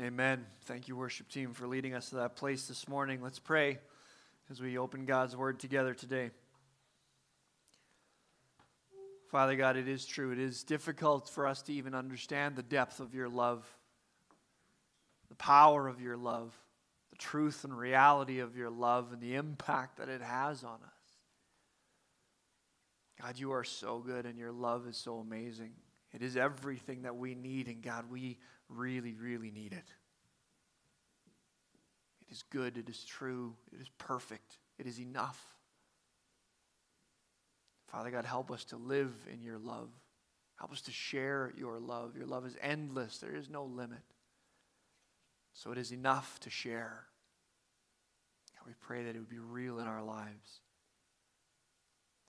Amen. Thank you, worship team, for leading us to that place this morning. Let's pray as we open God's word together today. Father God, it is true. It is difficult for us to even understand the depth of your love, the power of your love, the truth and reality of your love, and the impact that it has on us. God, you are so good, and your love is so amazing. It is everything that we need, and God, we really, really need it. It is good, it is true, it is perfect, it is enough. Father God, help us to live in your love. Help us to share your love. Your love is endless, there is no limit. So it is enough to share. God, we pray that it would be real in our lives.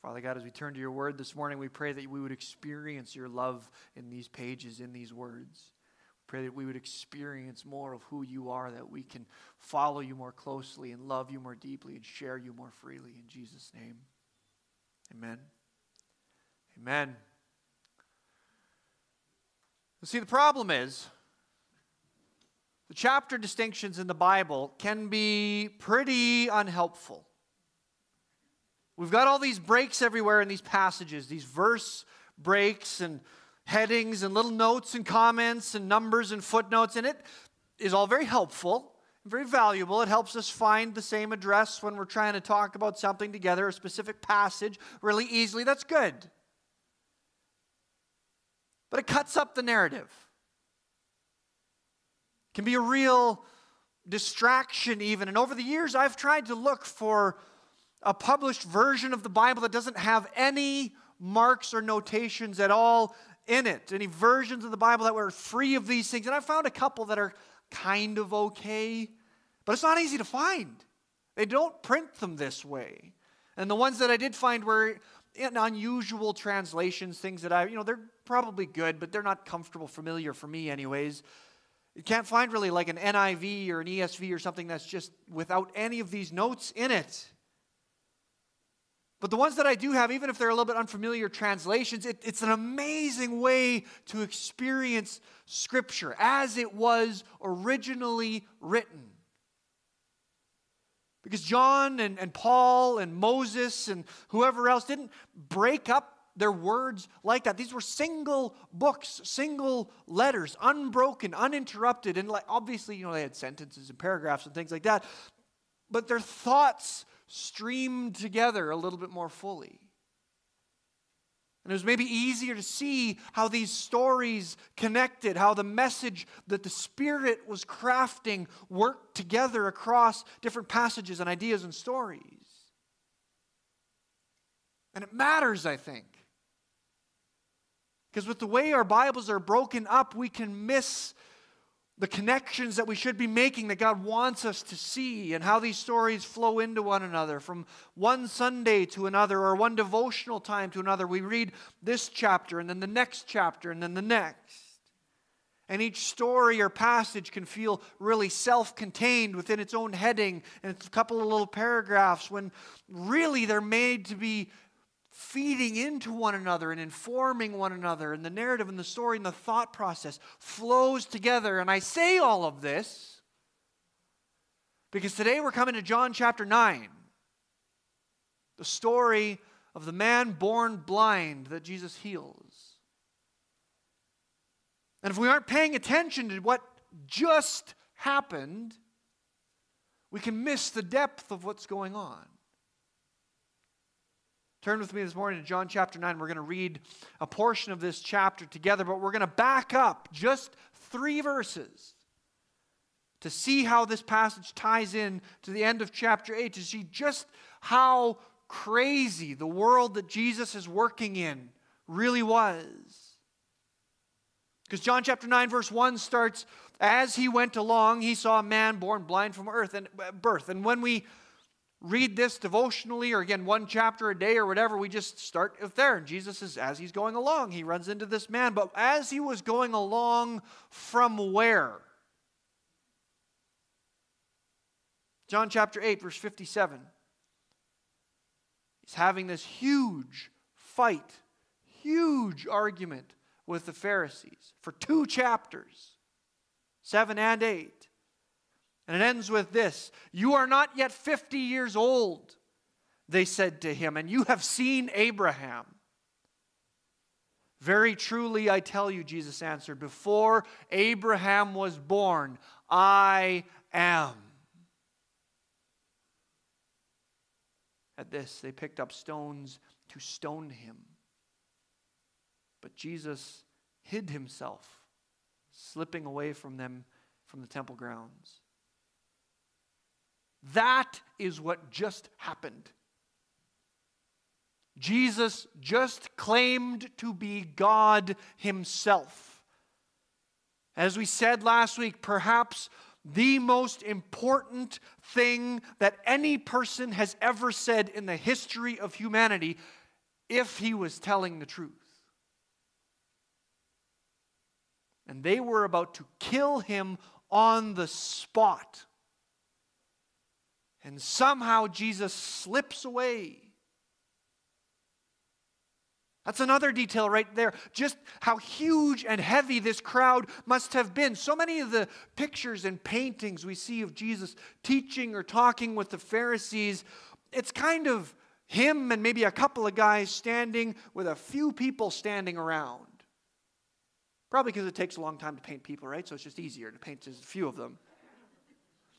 Father God, as we turn to your word this morning, we pray that we would experience your love in these pages, in these words. Pray that we would experience more of who you are, that we can follow you more closely and love you more deeply and share you more freely. In Jesus' name, amen. Amen. See, the problem is the chapter distinctions in the Bible can be pretty unhelpful. We've got all these breaks everywhere in these passages, these verse breaks and headings and little notes and comments and numbers and footnotes, and it is all very helpful. Very valuable. It helps us find the same address when we're trying to talk about something together, a specific passage, really easily. That's good. But it cuts up the narrative. It can be a real distraction, even. And over the years, I've tried to look for a published version of the Bible that doesn't have any marks or notations at all in it, any versions of the Bible that were free of these things. And I found a couple that are kind of okay, but it's not easy to find. They don't print them this way. And the ones that I did find were in unusual translations, things that I, you know, they're probably good, but they're not comfortable, familiar for me, anyways. You can't find really like an NIV or an ESV or something that's just without any of these notes in it. But the ones that I do have, even if they're a little bit unfamiliar translations, it, it's an amazing way to experience Scripture as it was originally written. Because John and, and Paul and Moses and whoever else didn't break up their words like that. These were single books, single letters, unbroken, uninterrupted. And like, obviously, you know, they had sentences and paragraphs and things like that. But their thoughts streamed together a little bit more fully. And it was maybe easier to see how these stories connected, how the message that the Spirit was crafting worked together across different passages and ideas and stories. And it matters, I think. Because with the way our Bibles are broken up, we can miss the connections that we should be making that God wants us to see, and how these stories flow into one another from one Sunday to another or one devotional time to another. We read this chapter and then the next chapter and then the next. And each story or passage can feel really self contained within its own heading and it's a couple of little paragraphs when really they're made to be feeding into one another and informing one another, and the narrative and the story and the thought process flows together. And I say all of this because today we're coming to John chapter 9, the story of the man born blind that Jesus heals. And if we aren't paying attention to what just happened, we can miss the depth of what's going on. Turn with me this morning to John chapter 9. We're going to read a portion of this chapter together, but we're going to back up just three verses to see how this passage ties in to the end of chapter 8, to see just how crazy the world that Jesus is working in really was. Because John chapter 9, verse 1 starts As he went along, he saw a man born blind from earth and uh, birth. And when we read this devotionally or again one chapter a day or whatever we just start there. And jesus is as he's going along he runs into this man. But as he was going along from where? John chapter 8 verse 57 he's having this huge fight huge argument with the pharisees for two chapters 7 and 8. And it ends with this You are not yet 50 years old, they said to him, and you have seen Abraham. Very truly, I tell you, Jesus answered, before Abraham was born, I am. At this, they picked up stones to stone him. But Jesus hid himself, slipping away from them from the temple grounds. That is what just happened. Jesus just claimed to be God Himself. As we said last week, perhaps the most important thing that any person has ever said in the history of humanity if he was telling the truth. And they were about to kill him on the spot. And somehow Jesus slips away. That's another detail right there. Just how huge and heavy this crowd must have been. So many of the pictures and paintings we see of Jesus teaching or talking with the Pharisees, it's kind of him and maybe a couple of guys standing with a few people standing around. Probably because it takes a long time to paint people, right? So it's just easier to paint just a few of them.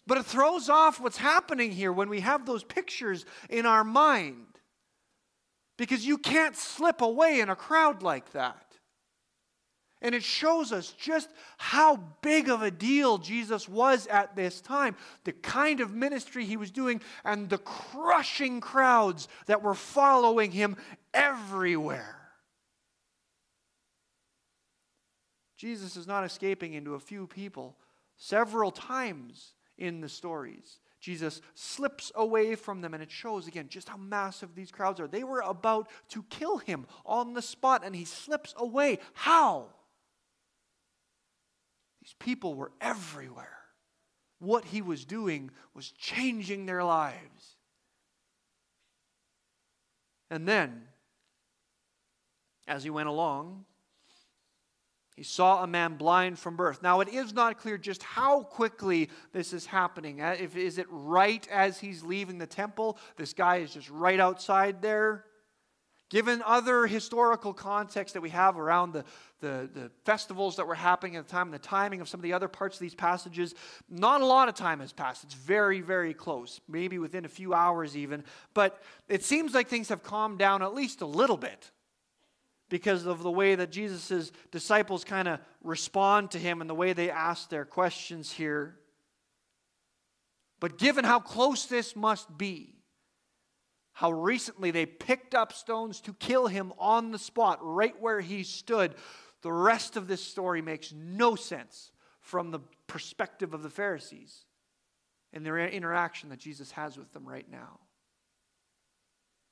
But it throws off what's happening here when we have those pictures in our mind. Because you can't slip away in a crowd like that. And it shows us just how big of a deal Jesus was at this time, the kind of ministry he was doing, and the crushing crowds that were following him everywhere. Jesus is not escaping into a few people several times in the stories. Jesus slips away from them, and it shows again just how massive these crowds are. They were about to kill him on the spot, and he slips away. How? These people were everywhere. What he was doing was changing their lives. And then, as he went along, he saw a man blind from birth. Now, it is not clear just how quickly this is happening. Uh, if, is it right as he's leaving the temple? This guy is just right outside there. Given other historical context that we have around the, the, the festivals that were happening at the time and the timing of some of the other parts of these passages, not a lot of time has passed. It's very, very close, maybe within a few hours even. But it seems like things have calmed down at least a little bit because of the way that Jesus' disciples kind of respond to him and the way they ask their questions here. But given how close this must be, how recently they picked up stones to kill him on the spot, right where he stood, the rest of this story makes no sense from the perspective of the Pharisees and their interaction that Jesus has with them right now.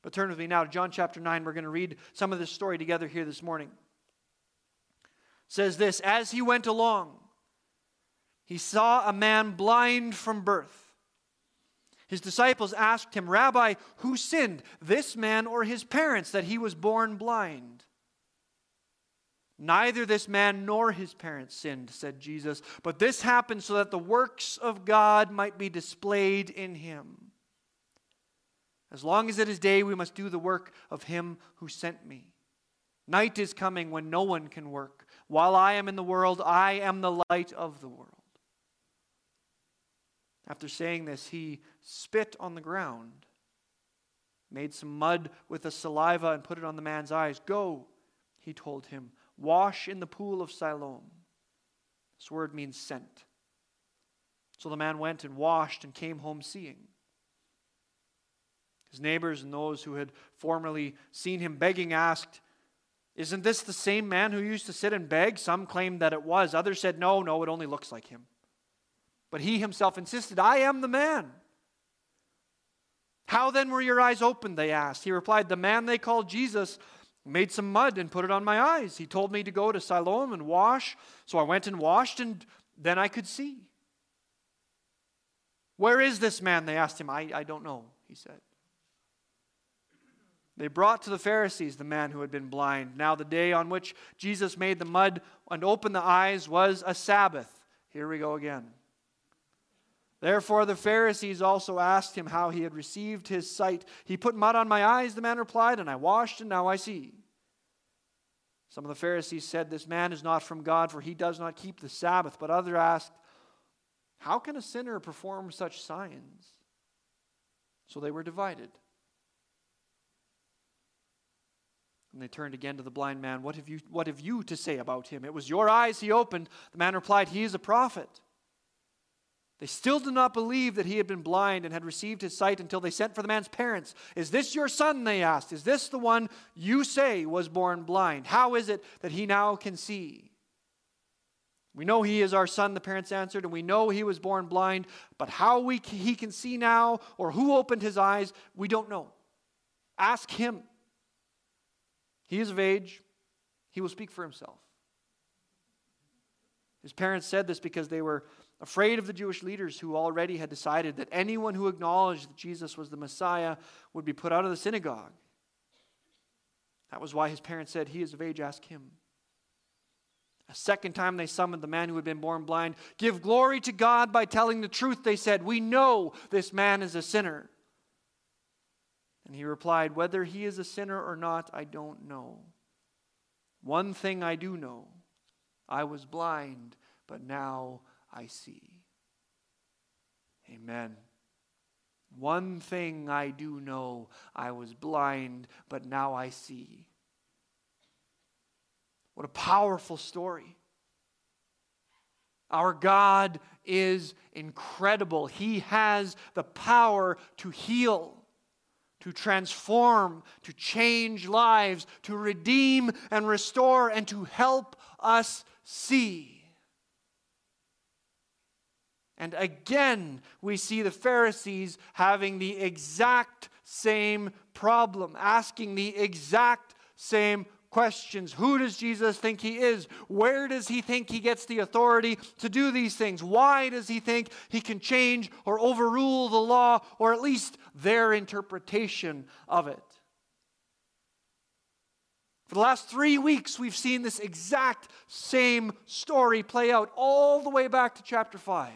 But turn with me now to John chapter 9. We're going to read some of this story together here this morning. It says this As he went along, he saw a man blind from birth. His disciples asked him, Rabbi, who sinned, this man or his parents, that he was born blind? Neither this man nor his parents sinned, said Jesus, but this happened so that the works of God might be displayed in him. As long as it is day, we must do the work of him who sent me. Night is coming when no one can work. While I am in the world, I am the light of the world. After saying this, he spit on the ground, made some mud with the saliva, and put it on the man's eyes. Go, he told him, wash in the pool of Siloam. This word means sent. So the man went and washed and came home seeing. His neighbors and those who had formerly seen him begging asked, Isn't this the same man who used to sit and beg? Some claimed that it was. Others said, No, no, it only looks like him. But he himself insisted, I am the man. How then were your eyes opened? They asked. He replied, The man they called Jesus made some mud and put it on my eyes. He told me to go to Siloam and wash. So I went and washed, and then I could see. Where is this man? They asked him. I, I don't know, he said. They brought to the Pharisees the man who had been blind. Now, the day on which Jesus made the mud and opened the eyes was a Sabbath. Here we go again. Therefore, the Pharisees also asked him how he had received his sight. He put mud on my eyes, the man replied, and I washed, and now I see. Some of the Pharisees said, This man is not from God, for he does not keep the Sabbath. But others asked, How can a sinner perform such signs? So they were divided. And they turned again to the blind man. What have you, what have you to say about him? It was your eyes he opened. The man replied, He is a prophet. They still did not believe that he had been blind and had received his sight until they sent for the man's parents. Is this your son? They asked. Is this the one you say was born blind? How is it that he now can see? We know he is our son, the parents answered, and we know he was born blind, but how we, he can see now or who opened his eyes, we don't know. Ask him. He is of age, he will speak for himself. His parents said this because they were afraid of the Jewish leaders who already had decided that anyone who acknowledged that Jesus was the Messiah would be put out of the synagogue. That was why his parents said, He is of age, ask him. A second time they summoned the man who had been born blind. Give glory to God by telling the truth, they said. We know this man is a sinner. And he replied, Whether he is a sinner or not, I don't know. One thing I do know I was blind, but now I see. Amen. One thing I do know I was blind, but now I see. What a powerful story. Our God is incredible. He has the power to heal, to transform, to change lives, to redeem and restore, and to help us see. And again, we see the Pharisees having the exact same problem, asking the exact same questions. Who does Jesus think he is? Where does he think he gets the authority to do these things? Why does he think he can change or overrule the law, or at least their interpretation of it? For the last three weeks, we've seen this exact same story play out all the way back to chapter 5.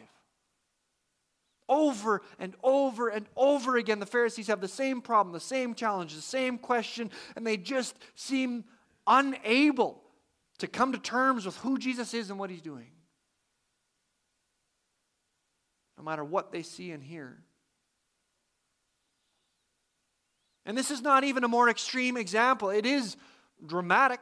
Over and over and over again, the Pharisees have the same problem, the same challenge, the same question, and they just seem unable to come to terms with who Jesus is and what he's doing. No matter what they see and hear. And this is not even a more extreme example. It is dramatic,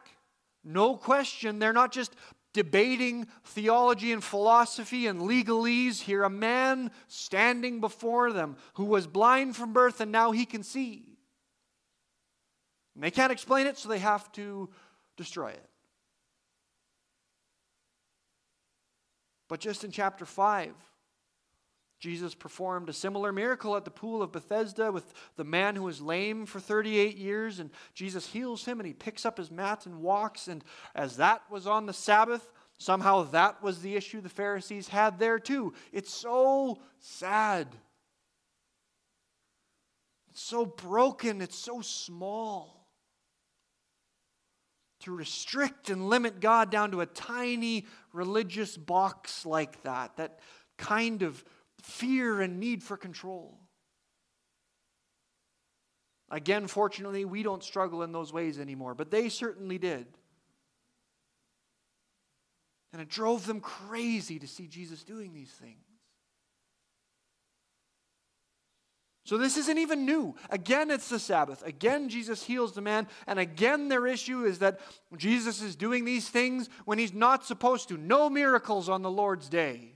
no question. They're not just debating theology and philosophy and legalese. Here, a man standing before them who was blind from birth and now he can see. And they can't explain it, so they have to destroy it. But just in chapter 5, Jesus performed a similar miracle at the pool of Bethesda with the man who was lame for 38 years, and Jesus heals him and he picks up his mat and walks. And as that was on the Sabbath, somehow that was the issue the Pharisees had there too. It's so sad. It's so broken, it's so small. To restrict and limit God down to a tiny religious box like that, that kind of fear and need for control. Again, fortunately, we don't struggle in those ways anymore, but they certainly did. And it drove them crazy to see Jesus doing these things. So this isn't even new. Again, it's the Sabbath. Again, Jesus heals the man. And again, their issue is that Jesus is doing these things when he's not supposed to. No miracles on the Lord's day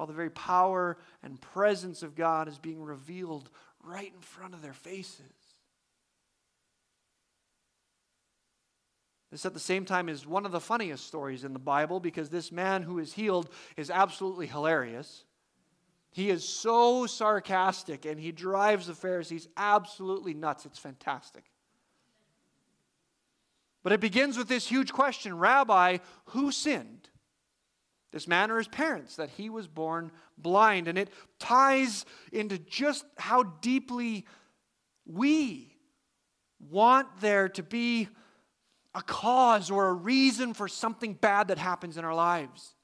while the very power and presence of God is being revealed right in front of their faces. This, at the same time, is one of the funniest stories in the Bible because this man who is healed is absolutely hilarious. He is so sarcastic and he drives the Pharisees absolutely nuts. It's fantastic. But it begins with this huge question Rabbi, who sinned? This man or his parents, that he was born blind. And it ties into just how deeply we want there to be a cause or a reason for something bad that happens in our lives.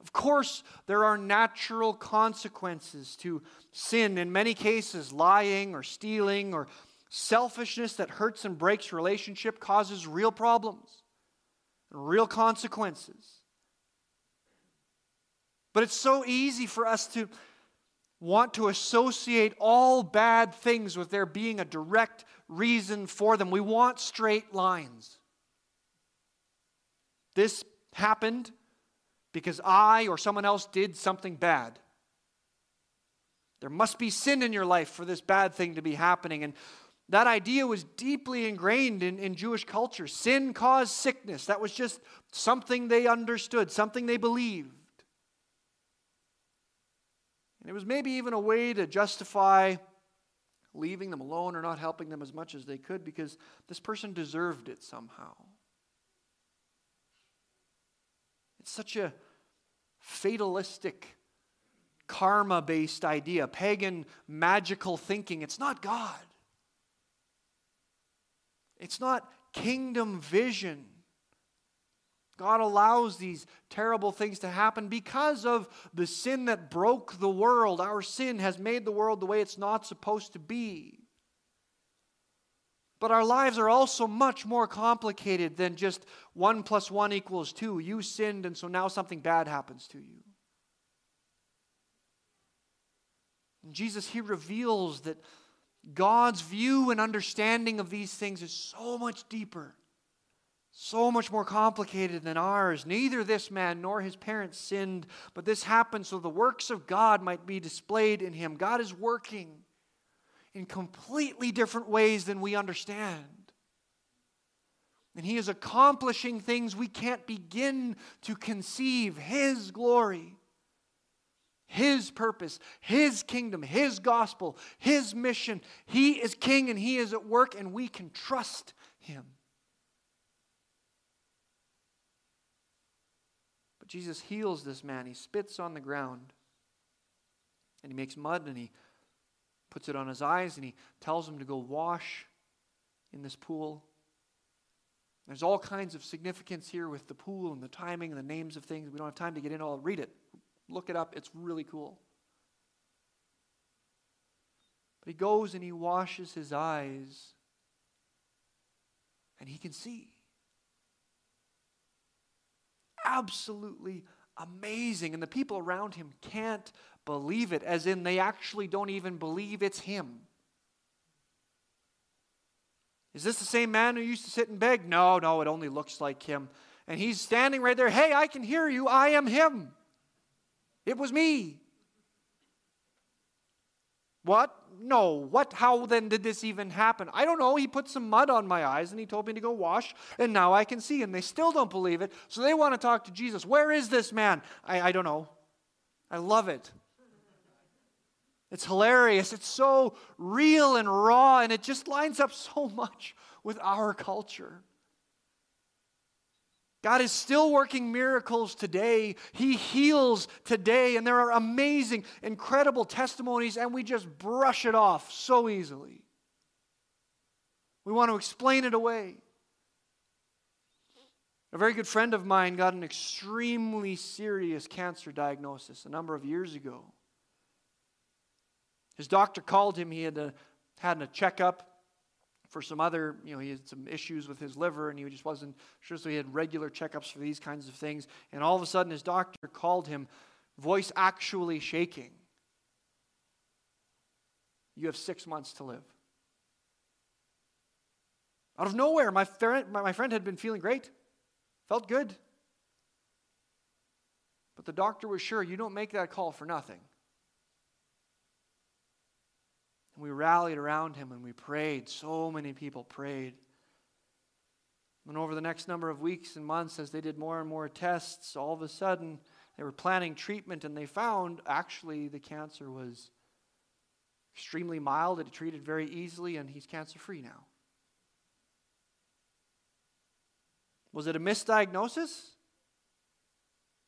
Of course, there are natural consequences to sin. In many cases, lying or stealing or selfishness that hurts and breaks relationship causes real problems and real consequences. But it's so easy for us to want to associate all bad things with there being a direct reason for them. We want straight lines. This happened because I or someone else did something bad. There must be sin in your life for this bad thing to be happening. And that idea was deeply ingrained in, in Jewish culture. Sin caused sickness. That was just something they understood, something they believed. And it was maybe even a way to justify leaving them alone or not helping them as much as they could because this person deserved it somehow. It's such a fatalistic, karma based idea, pagan, magical thinking. It's not God, it's not kingdom vision. God allows these terrible things to happen because of the sin that broke the world. Our sin has made the world the way it's not supposed to be. But our lives are also much more complicated than just one plus one equals two. You sinned, and so now something bad happens to you. And Jesus, He reveals that God's view and understanding of these things is so much deeper, so much more complicated than ours. Neither this man nor his parents sinned, but this happened so the works of God might be displayed in him. God is working in completely different ways than we understand. And He is accomplishing things we can't begin to conceive His glory, His purpose, His kingdom, His gospel, His mission. He is King and He is at work, and we can trust Him. But Jesus heals this man. He spits on the ground and He makes mud and He puts it on his eyes, and he tells him to go wash in this pool. There's all kinds of significance here with the pool and the timing and the names of things. We don't have time to get into all. Read it, look it up. It's really cool. But he goes and he washes his eyes, and he can see. Absolutely amazing. And the people around him can't believe it, as in they actually don't even believe it's him. Is this the same man who used to sit and beg? No, no, it only looks like him. And he's standing right there. Hey, I can hear you. I am him. It was me. What? No. What? How then did this even happen? I don't know. He put some mud on my eyes and he told me to go wash, and now I can see. And they still don't believe it. So they want to talk to Jesus. Where is this man? I, I don't know. I love it. It's hilarious. It's so real and raw, and it just lines up so much with our culture. God is still working miracles today. He heals today, and there are amazing, incredible testimonies, and we just brush it off so easily. We want to explain it away. A very good friend of mine got an extremely serious cancer diagnosis a number of years ago. His doctor called him. He had a, had a checkup for some other, you know, he had some issues with his liver and he just wasn't sure. So he had regular checkups for these kinds of things. And all of a sudden, his doctor called him, voice actually shaking. You have six months to live. Out of nowhere, my friend, my friend had been feeling great, felt good. But the doctor was sure you don't make that call for nothing. And we rallied around him and we prayed. So many people prayed. And over the next number of weeks and months, as they did more and more tests, all of a sudden they were planning treatment and they found actually the cancer was extremely mild. It treated very easily, and he's cancer free now. Was it a misdiagnosis?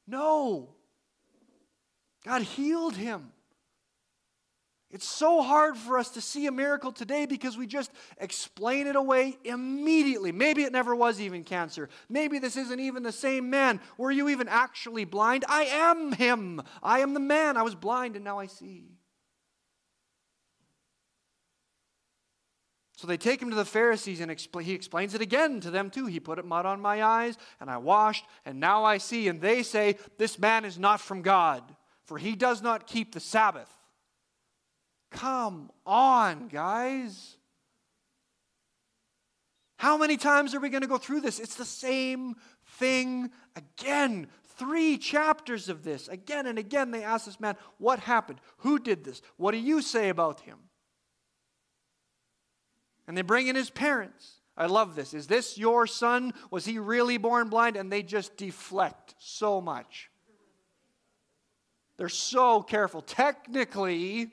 No. God healed him. It's so hard for us to see a miracle today because we just explain it away immediately. Maybe it never was even cancer. Maybe this isn't even the same man. Were you even actually blind? I am him. I am the man. I was blind and now I see. So they take him to the Pharisees and expl- he explains it again to them too. He put mud on my eyes and I washed and now I see. And they say, This man is not from God, for he does not keep the Sabbath. Come on, guys. How many times are we going to go through this? It's the same thing again. Three chapters of this. Again and again, they ask this man, What happened? Who did this? What do you say about him? And they bring in his parents. I love this. Is this your son? Was he really born blind? And they just deflect so much. They're so careful. Technically,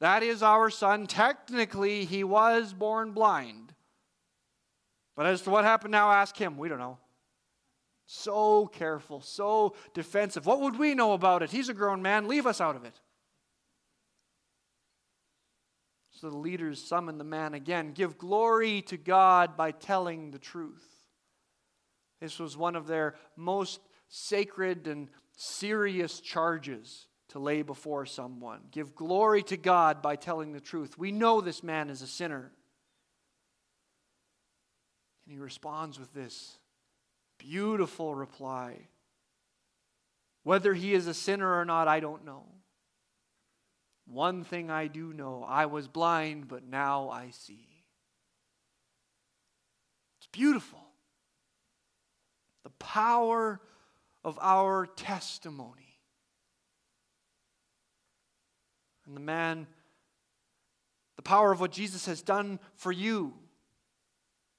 that is our son. Technically, he was born blind. But as to what happened now, ask him. We don't know. So careful, so defensive. What would we know about it? He's a grown man. Leave us out of it. So the leaders summon the man again. Give glory to God by telling the truth. This was one of their most sacred and serious charges to lay before someone. Give glory to God by telling the truth. We know this man is a sinner. And he responds with this beautiful reply Whether he is a sinner or not, I don't know. One thing I do know I was blind, but now I see. It's beautiful. The power of our testimony. And the man, the power of what Jesus has done for you.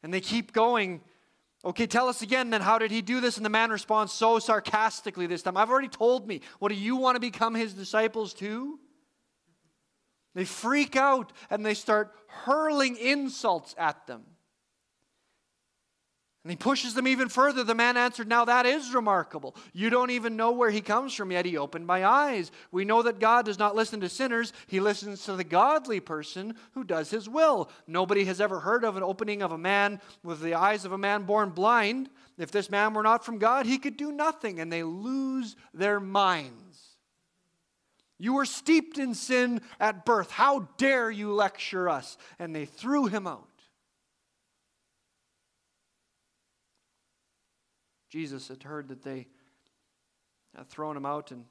And they keep going. Okay, tell us again then, how did he do this? And the man responds so sarcastically this time. I've already told me. What do you want to become his disciples too? They freak out and they start hurling insults at them. And he pushes them even further. The man answered, Now that is remarkable. You don't even know where he comes from, yet he opened my eyes. We know that God does not listen to sinners, he listens to the godly person who does his will. Nobody has ever heard of an opening of a man with the eyes of a man born blind. If this man were not from God, he could do nothing, and they lose their minds. You were steeped in sin at birth. How dare you lecture us? And they threw him out. Jesus had heard that they had thrown him out, and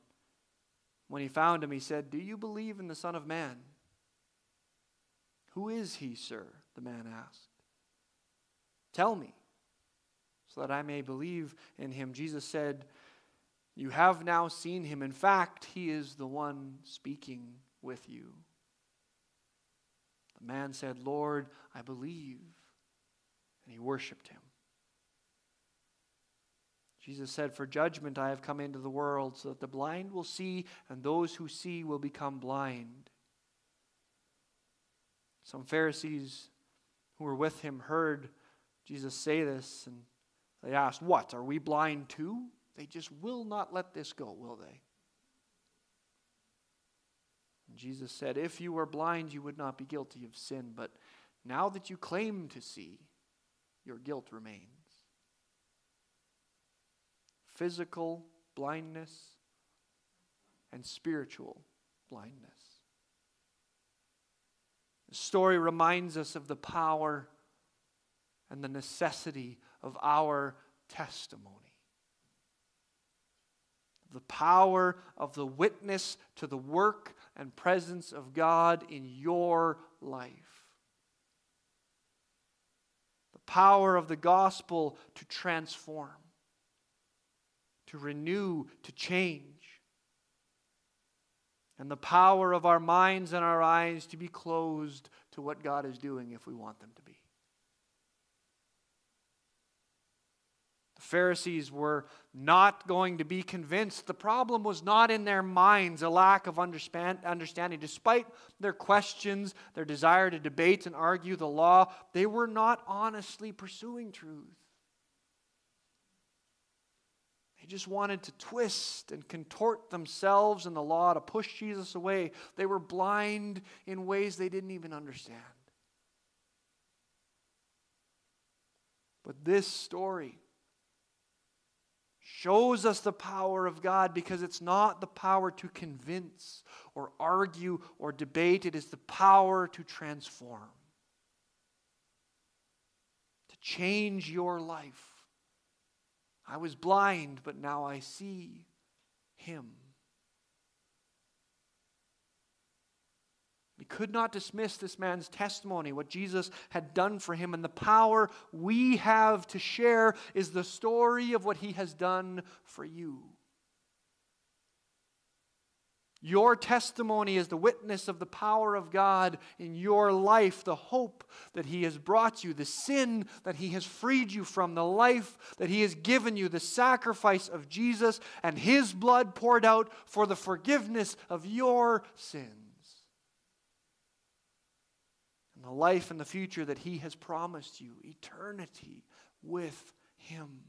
when he found him, he said, Do you believe in the Son of Man? Who is he, sir? the man asked. Tell me, so that I may believe in him. Jesus said, You have now seen him. In fact, he is the one speaking with you. The man said, Lord, I believe. And he worshiped him. Jesus said, For judgment I have come into the world, so that the blind will see, and those who see will become blind. Some Pharisees who were with him heard Jesus say this, and they asked, What? Are we blind too? They just will not let this go, will they? And Jesus said, If you were blind, you would not be guilty of sin, but now that you claim to see, your guilt remains physical blindness and spiritual blindness. The story reminds us of the power and the necessity of our testimony. The power of the witness to the work and presence of God in your life. The power of the gospel to transform to renew, to change. And the power of our minds and our eyes to be closed to what God is doing if we want them to be. The Pharisees were not going to be convinced. The problem was not in their minds, a lack of understanding. Despite their questions, their desire to debate and argue the law, they were not honestly pursuing truth just wanted to twist and contort themselves and the law to push Jesus away. They were blind in ways they didn't even understand. But this story shows us the power of God because it's not the power to convince or argue or debate, it is the power to transform, to change your life. I was blind, but now I see him. We could not dismiss this man's testimony, what Jesus had done for him, and the power we have to share is the story of what he has done for you. Your testimony is the witness of the power of God in your life, the hope that He has brought you, the sin that He has freed you from, the life that He has given you, the sacrifice of Jesus and His blood poured out for the forgiveness of your sins, and the life and the future that He has promised you, eternity with Him.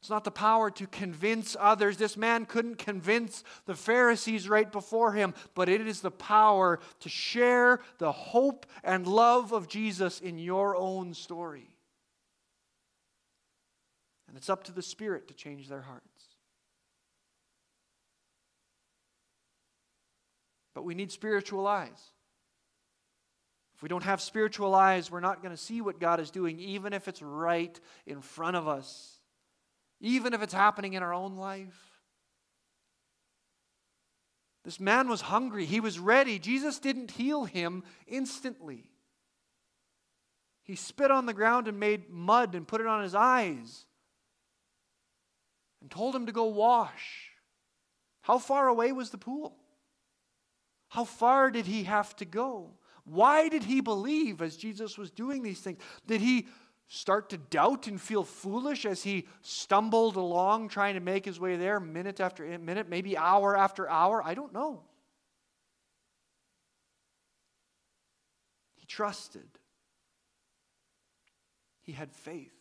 It's not the power to convince others. This man couldn't convince the Pharisees right before him, but it is the power to share the hope and love of Jesus in your own story. And it's up to the Spirit to change their hearts. But we need spiritual eyes. If we don't have spiritual eyes, we're not going to see what God is doing, even if it's right in front of us even if it's happening in our own life. This man was hungry, he was ready. Jesus didn't heal him instantly. He spit on the ground and made mud and put it on his eyes and told him to go wash. How far away was the pool? How far did he have to go? Why did he believe as Jesus was doing these things? Did he start to doubt and feel foolish as he stumbled along trying to make his way there minute after minute, maybe hour after hour? I don't know. He trusted, he had faith.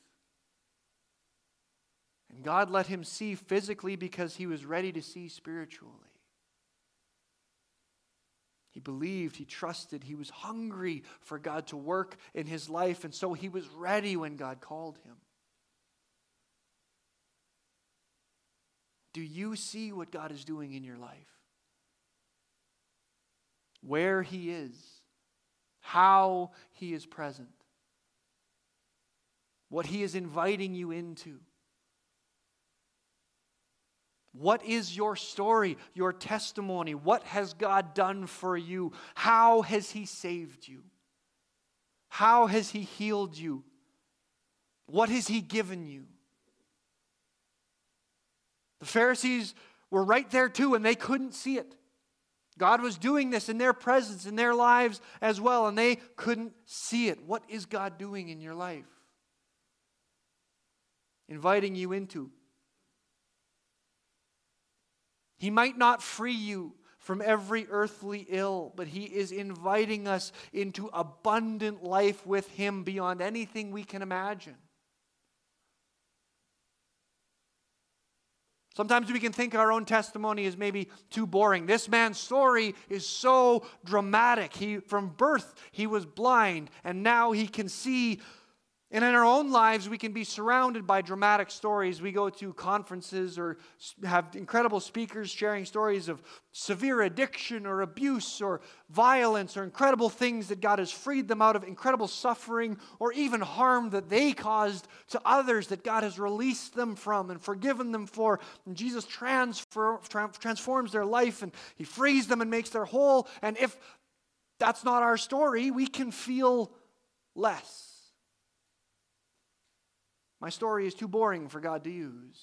And God let him see physically because he was ready to see spiritually. He believed, he trusted, he was hungry for God to work in his life, and so he was ready when God called him. Do you see what God is doing in your life? Where he is, how he is present, what he is inviting you into. What is your story, your testimony? What has God done for you? How has He saved you? How has He healed you? What has He given you? The Pharisees were right there too, and they couldn't see it. God was doing this in their presence, in their lives as well, and they couldn't see it. What is God doing in your life? Inviting you into he might not free you from every earthly ill, but He is inviting us into abundant life with Him beyond anything we can imagine. Sometimes we can think our own testimony is maybe too boring. This man's story is so dramatic. He from birth he was blind and now he can see and in our own lives, we can be surrounded by dramatic stories. We go to conferences or have incredible speakers sharing stories of severe addiction or abuse or violence or incredible things that God has freed them out of, incredible suffering or even harm that they caused to others that God has released them from and forgiven them for. And Jesus transfer, transforms their life and He frees them and makes them whole. And if that's not our story, we can feel less. My story is too boring for God to use.